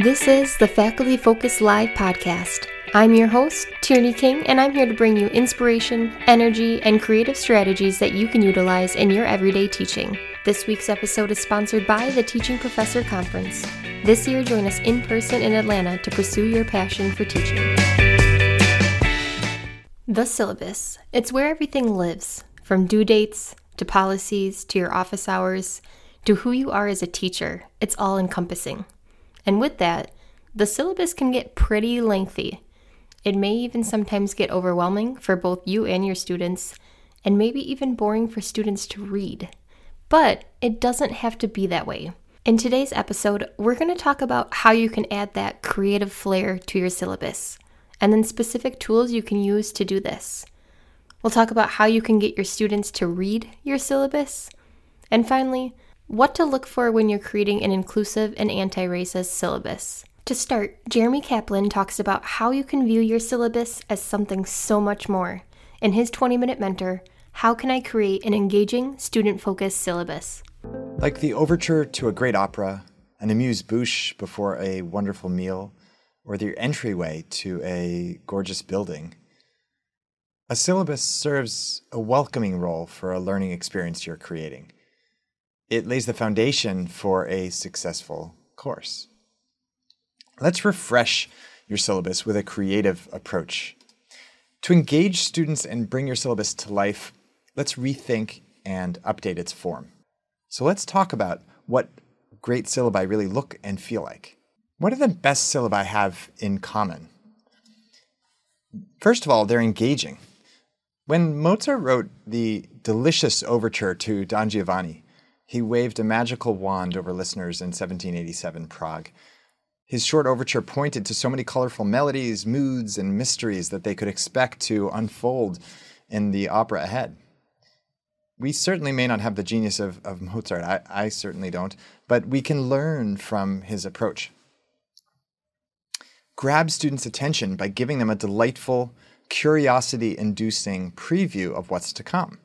This is the Faculty Focus Live podcast. I'm your host, Tierney King, and I'm here to bring you inspiration, energy, and creative strategies that you can utilize in your everyday teaching. This week's episode is sponsored by the Teaching Professor Conference. This year, join us in person in Atlanta to pursue your passion for teaching. The syllabus. It's where everything lives, from due dates to policies to your office hours to who you are as a teacher. It's all encompassing. And with that, the syllabus can get pretty lengthy. It may even sometimes get overwhelming for both you and your students, and maybe even boring for students to read. But it doesn't have to be that way. In today's episode, we're going to talk about how you can add that creative flair to your syllabus, and then specific tools you can use to do this. We'll talk about how you can get your students to read your syllabus, and finally, what to look for when you're creating an inclusive and anti racist syllabus. To start, Jeremy Caplan talks about how you can view your syllabus as something so much more. In his 20 minute mentor, How Can I Create an Engaging, Student Focused Syllabus? Like the overture to a great opera, an amuse bouche before a wonderful meal, or the entryway to a gorgeous building. A syllabus serves a welcoming role for a learning experience you're creating it lays the foundation for a successful course. Let's refresh your syllabus with a creative approach. To engage students and bring your syllabus to life, let's rethink and update its form. So let's talk about what great syllabi really look and feel like. What do the best syllabi have in common? First of all, they're engaging. When Mozart wrote the delicious overture to Don Giovanni, he waved a magical wand over listeners in 1787 Prague. His short overture pointed to so many colorful melodies, moods, and mysteries that they could expect to unfold in the opera ahead. We certainly may not have the genius of, of Mozart, I, I certainly don't, but we can learn from his approach. Grab students' attention by giving them a delightful, curiosity inducing preview of what's to come.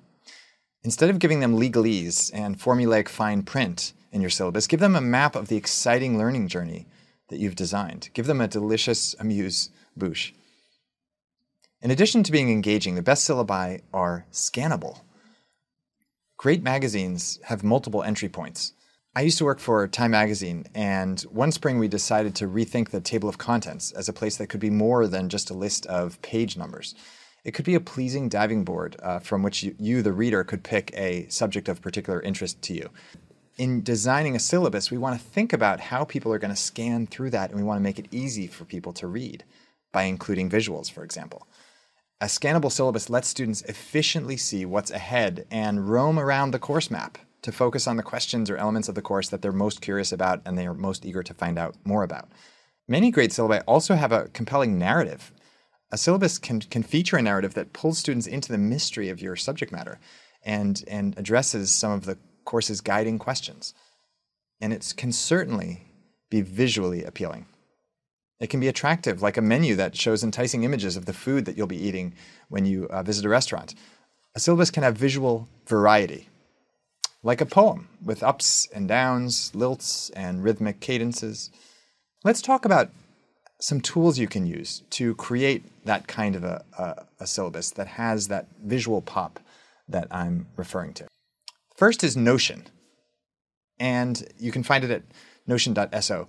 Instead of giving them legalese and formulaic fine print in your syllabus, give them a map of the exciting learning journey that you've designed. Give them a delicious amuse bouche. In addition to being engaging, the best syllabi are scannable. Great magazines have multiple entry points. I used to work for Time Magazine, and one spring we decided to rethink the table of contents as a place that could be more than just a list of page numbers. It could be a pleasing diving board uh, from which you, you, the reader, could pick a subject of particular interest to you. In designing a syllabus, we want to think about how people are going to scan through that, and we want to make it easy for people to read by including visuals, for example. A scannable syllabus lets students efficiently see what's ahead and roam around the course map to focus on the questions or elements of the course that they're most curious about and they are most eager to find out more about. Many great syllabi also have a compelling narrative a syllabus can, can feature a narrative that pulls students into the mystery of your subject matter and, and addresses some of the course's guiding questions. And it can certainly be visually appealing. It can be attractive, like a menu that shows enticing images of the food that you'll be eating when you uh, visit a restaurant. A syllabus can have visual variety, like a poem with ups and downs, lilts, and rhythmic cadences. Let's talk about some tools you can use to create that kind of a, a, a, syllabus that has that visual pop that I'm referring to. First is Notion, and you can find it at notion.so.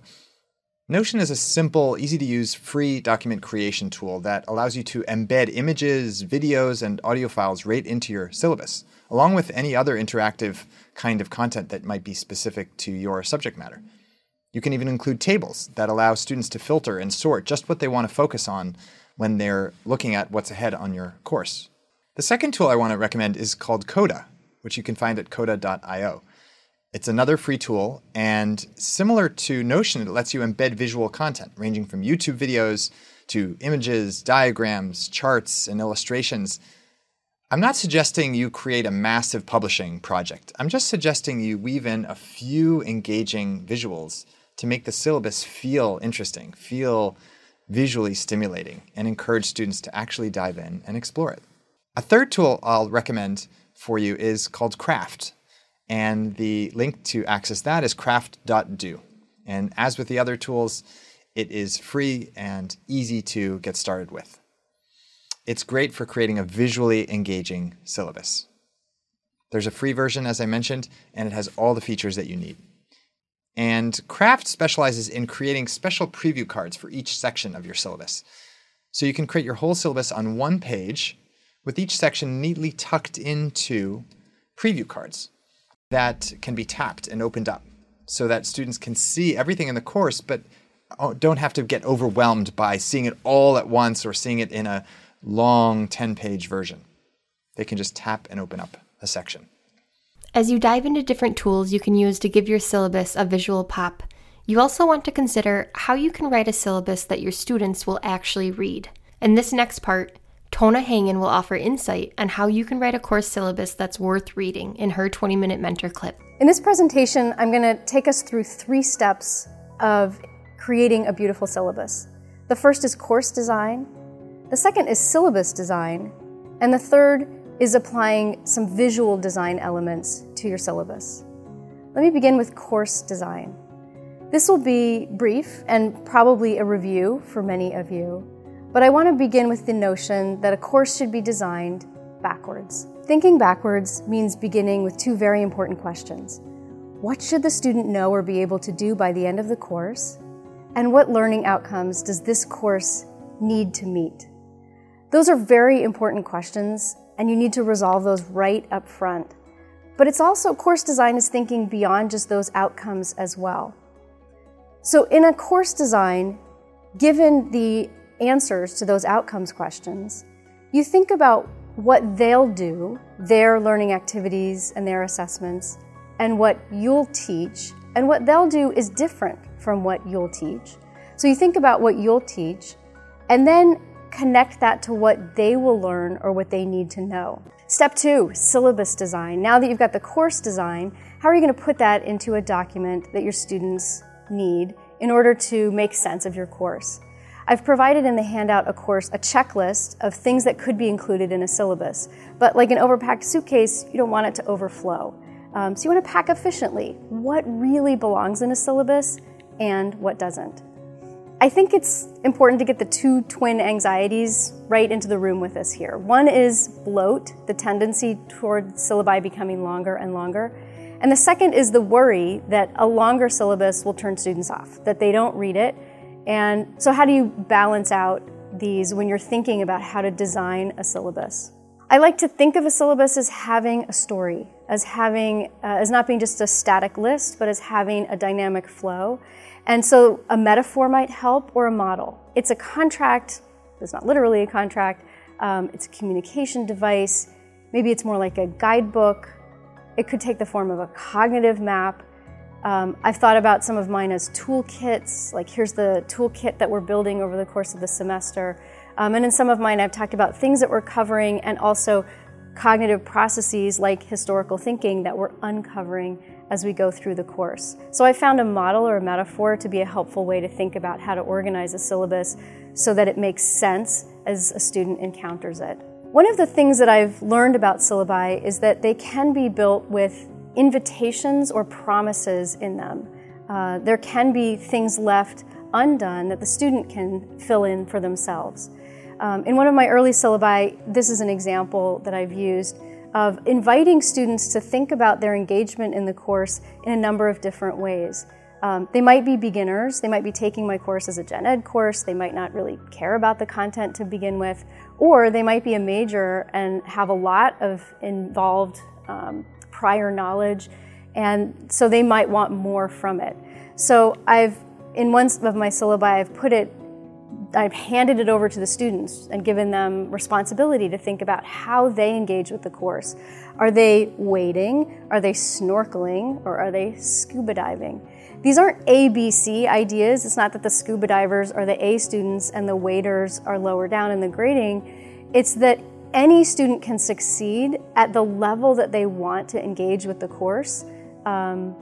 Notion is a simple, easy to use, free document creation tool that allows you to embed images, videos, and audio files right into your syllabus, along with any other interactive kind of content that might be specific to your subject matter. You can even include tables that allow students to filter and sort just what they want to focus on when they're looking at what's ahead on your course. The second tool I want to recommend is called Coda, which you can find at coda.io. It's another free tool, and similar to Notion, it lets you embed visual content ranging from YouTube videos to images, diagrams, charts, and illustrations. I'm not suggesting you create a massive publishing project. I'm just suggesting you weave in a few engaging visuals to make the syllabus feel interesting, feel visually stimulating, and encourage students to actually dive in and explore it. A third tool I'll recommend for you is called Craft, and the link to access that is craft.do. And as with the other tools, it is free and easy to get started with. It's great for creating a visually engaging syllabus. There's a free version, as I mentioned, and it has all the features that you need. And Craft specializes in creating special preview cards for each section of your syllabus. So you can create your whole syllabus on one page with each section neatly tucked into preview cards that can be tapped and opened up so that students can see everything in the course, but oh, don't have to get overwhelmed by seeing it all at once or seeing it in a long 10 page version. They can just tap and open up a section. As you dive into different tools you can use to give your syllabus a visual pop, you also want to consider how you can write a syllabus that your students will actually read. In this next part, Tona Hangen will offer insight on how you can write a course syllabus that's worth reading in her 20 minute mentor clip. In this presentation, I'm going to take us through three steps of creating a beautiful syllabus. The first is course design, the second is syllabus design, and the third is applying some visual design elements to your syllabus. Let me begin with course design. This will be brief and probably a review for many of you, but I want to begin with the notion that a course should be designed backwards. Thinking backwards means beginning with two very important questions. What should the student know or be able to do by the end of the course? And what learning outcomes does this course need to meet? Those are very important questions, and you need to resolve those right up front. But it's also, course design is thinking beyond just those outcomes as well. So, in a course design, given the answers to those outcomes questions, you think about what they'll do, their learning activities and their assessments, and what you'll teach, and what they'll do is different from what you'll teach. So you think about what you'll teach, and then connect that to what they will learn or what they need to know. Step two, syllabus design. Now that you've got the course design, how are you going to put that into a document that your students need in order to make sense of your course? I've provided in the handout a course, a checklist of things that could be included in a syllabus. But like an overpacked suitcase, you don't want it to overflow. Um, so you want to pack efficiently. What really belongs in a syllabus and what doesn't? I think it's important to get the two twin anxieties right into the room with us here. One is bloat, the tendency toward syllabi becoming longer and longer. And the second is the worry that a longer syllabus will turn students off, that they don't read it, and so, how do you balance out these when you're thinking about how to design a syllabus? I like to think of a syllabus as having a story, as having, uh, as not being just a static list, but as having a dynamic flow. And so, a metaphor might help or a model. It's a contract. It's not literally a contract. Um, it's a communication device. Maybe it's more like a guidebook. It could take the form of a cognitive map. Um, I've thought about some of mine as toolkits, like here's the toolkit that we're building over the course of the semester. Um, and in some of mine, I've talked about things that we're covering and also cognitive processes like historical thinking that we're uncovering as we go through the course. So I found a model or a metaphor to be a helpful way to think about how to organize a syllabus so that it makes sense as a student encounters it. One of the things that I've learned about syllabi is that they can be built with invitations or promises in them. Uh, there can be things left undone that the student can fill in for themselves. Um, in one of my early syllabi, this is an example that I've used of inviting students to think about their engagement in the course in a number of different ways. Um, they might be beginners, they might be taking my course as a gen ed course, they might not really care about the content to begin with, or they might be a major and have a lot of involved um, prior knowledge, and so they might want more from it. So I've, in one of my syllabi, I've put it, I've handed it over to the students and given them responsibility to think about how they engage with the course. Are they wading? Are they snorkeling? Or are they scuba diving? These aren't ABC ideas. It's not that the scuba divers are the A students and the waders are lower down in the grading. It's that any student can succeed at the level that they want to engage with the course. Um,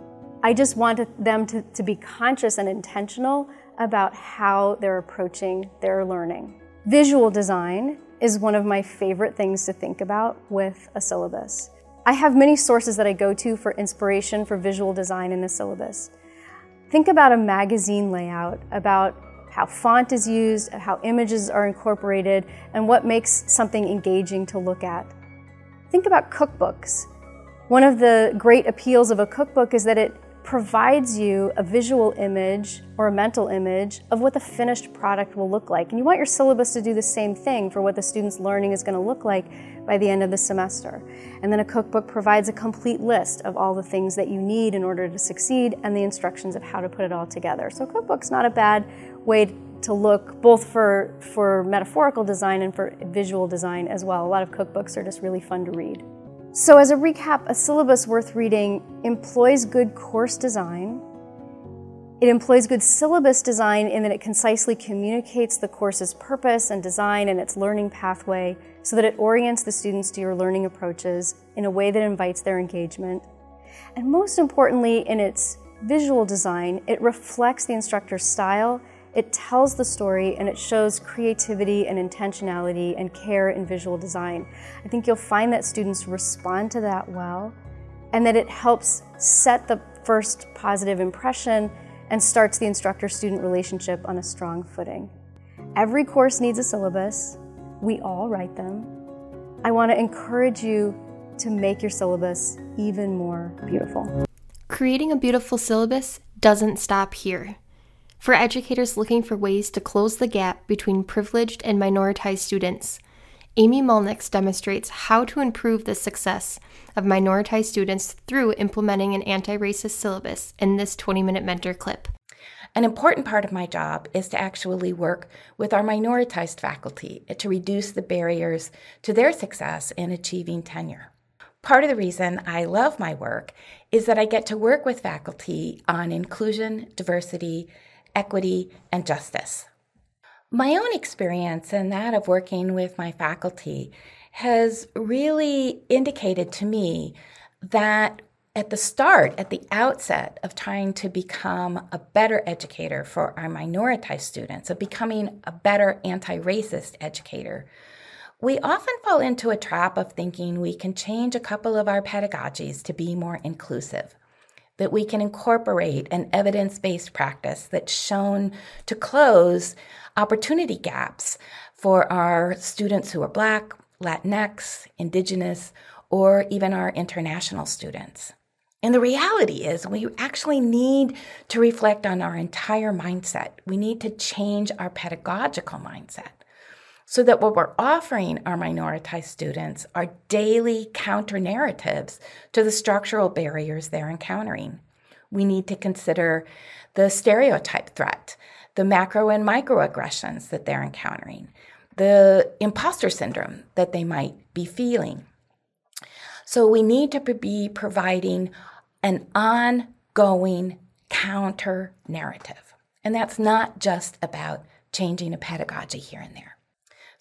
I just want them to, to be conscious and intentional about how they're approaching their learning. Visual design is one of my favorite things to think about with a syllabus. I have many sources that I go to for inspiration for visual design in the syllabus. Think about a magazine layout, about how font is used, how images are incorporated, and what makes something engaging to look at. Think about cookbooks. One of the great appeals of a cookbook is that it provides you a visual image or a mental image of what the finished product will look like. And you want your syllabus to do the same thing for what the student's learning is going to look like by the end of the semester. And then a cookbook provides a complete list of all the things that you need in order to succeed and the instructions of how to put it all together. So cookbook's not a bad way to look both for, for metaphorical design and for visual design as well. A lot of cookbooks are just really fun to read. So, as a recap, a syllabus worth reading employs good course design. It employs good syllabus design in that it concisely communicates the course's purpose and design and its learning pathway so that it orients the students to your learning approaches in a way that invites their engagement. And most importantly, in its visual design, it reflects the instructor's style it tells the story and it shows creativity and intentionality and care in visual design. I think you'll find that students respond to that well and that it helps set the first positive impression and starts the instructor student relationship on a strong footing. Every course needs a syllabus. We all write them. I want to encourage you to make your syllabus even more beautiful. Creating a beautiful syllabus doesn't stop here. For educators looking for ways to close the gap between privileged and minoritized students, Amy Mulnix demonstrates how to improve the success of minoritized students through implementing an anti racist syllabus in this 20 minute mentor clip. An important part of my job is to actually work with our minoritized faculty to reduce the barriers to their success in achieving tenure. Part of the reason I love my work is that I get to work with faculty on inclusion, diversity, equity, and justice. My own experience and that of working with my faculty has really indicated to me that at the start, at the outset of trying to become a better educator for our minoritized students, of becoming a better anti racist educator, we often fall into a trap of thinking we can change a couple of our pedagogies to be more inclusive that we can incorporate an evidence based practice that's shown to close opportunity gaps for our students who are Black, Latinx, Indigenous, or even our international students. And the reality is, we actually need to reflect on our entire mindset. We need to change our pedagogical mindset so that what we're offering our minoritized students are daily counter narratives to the structural barriers they're encountering. We need to consider the stereotype threat, the macro and microaggressions that they're encountering, the imposter syndrome that they might be feeling. So we need to be providing an ongoing counter narrative. And that's not just about changing a pedagogy here and there.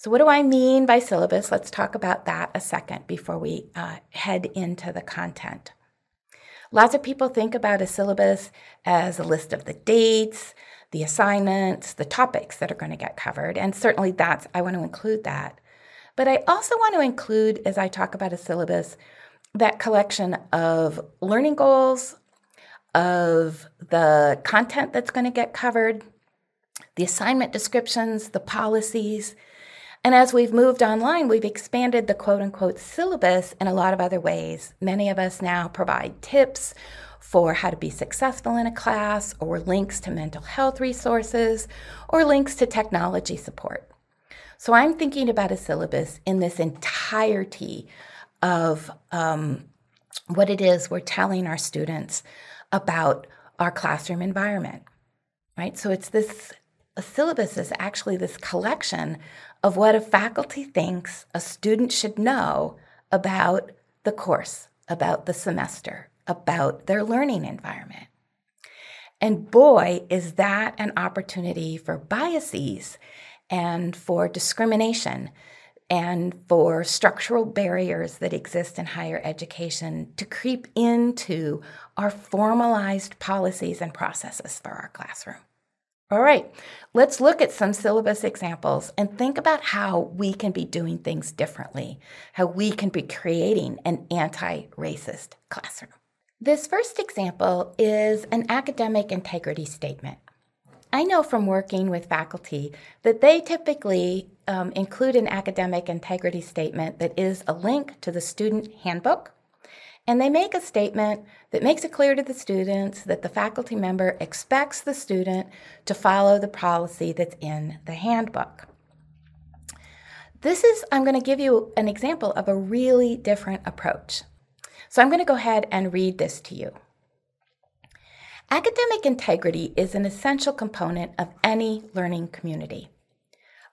So, what do I mean by syllabus? Let's talk about that a second before we uh, head into the content. Lots of people think about a syllabus as a list of the dates, the assignments, the topics that are going to get covered, and certainly that's, I want to include that. But I also want to include, as I talk about a syllabus, that collection of learning goals, of the content that's going to get covered, the assignment descriptions, the policies, and as we've moved online, we've expanded the quote unquote syllabus in a lot of other ways. Many of us now provide tips for how to be successful in a class, or links to mental health resources, or links to technology support. So I'm thinking about a syllabus in this entirety of um, what it is we're telling our students about our classroom environment, right? So it's this a syllabus is actually this collection of what a faculty thinks a student should know about the course, about the semester, about their learning environment. And boy, is that an opportunity for biases and for discrimination and for structural barriers that exist in higher education to creep into our formalized policies and processes for our classroom. All right, let's look at some syllabus examples and think about how we can be doing things differently, how we can be creating an anti racist classroom. This first example is an academic integrity statement. I know from working with faculty that they typically um, include an academic integrity statement that is a link to the student handbook. And they make a statement that makes it clear to the students that the faculty member expects the student to follow the policy that's in the handbook. This is, I'm going to give you an example of a really different approach. So I'm going to go ahead and read this to you. Academic integrity is an essential component of any learning community.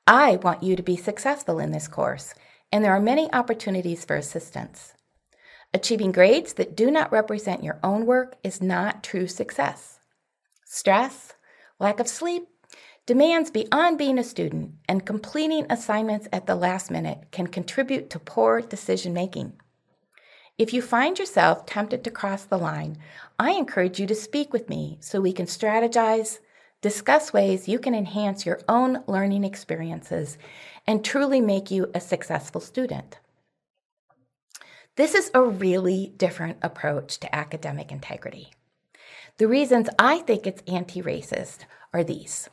I want you to be successful in this course, and there are many opportunities for assistance. Achieving grades that do not represent your own work is not true success. Stress, lack of sleep, demands beyond being a student, and completing assignments at the last minute can contribute to poor decision making. If you find yourself tempted to cross the line, I encourage you to speak with me so we can strategize, discuss ways you can enhance your own learning experiences, and truly make you a successful student. This is a really different approach to academic integrity. The reasons I think it's anti racist are these.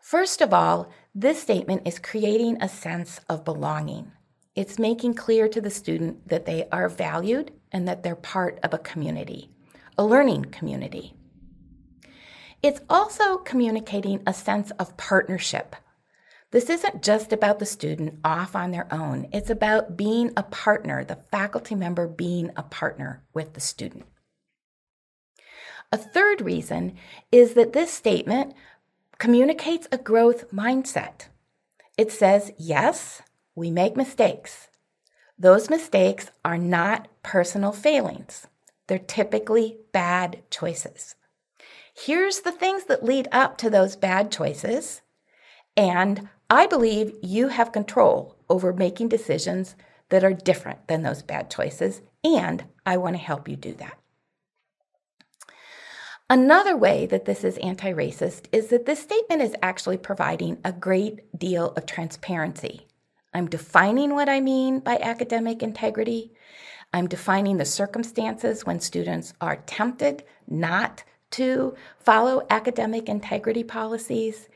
First of all, this statement is creating a sense of belonging. It's making clear to the student that they are valued and that they're part of a community, a learning community. It's also communicating a sense of partnership. This isn't just about the student off on their own, it's about being a partner, the faculty member being a partner with the student. A third reason is that this statement communicates a growth mindset. It says, yes, we make mistakes. Those mistakes are not personal failings, they're typically bad choices. Here's the things that lead up to those bad choices, and I believe you have control over making decisions that are different than those bad choices, and I want to help you do that. Another way that this is anti racist is that this statement is actually providing a great deal of transparency I'm defining what I mean by academic integrity. I'm defining the circumstances when students are tempted not to follow academic integrity policies.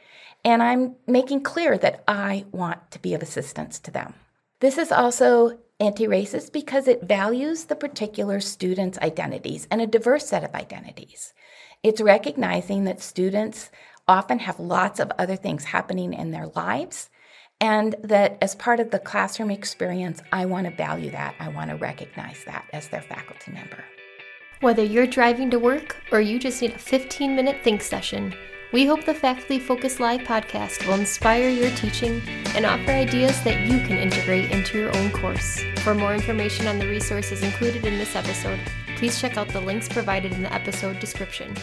And I'm making clear that I want to be of assistance to them. This is also anti racist because it values the particular student's identities and a diverse set of identities. It's recognizing that students often have lots of other things happening in their lives and that as part of the classroom experience, I want to value that. I want to recognize that as their faculty member. Whether you're driving to work or you just need a 15 minute think session, we hope the Faculty Focus Live podcast will inspire your teaching and offer ideas that you can integrate into your own course. For more information on the resources included in this episode, please check out the links provided in the episode description.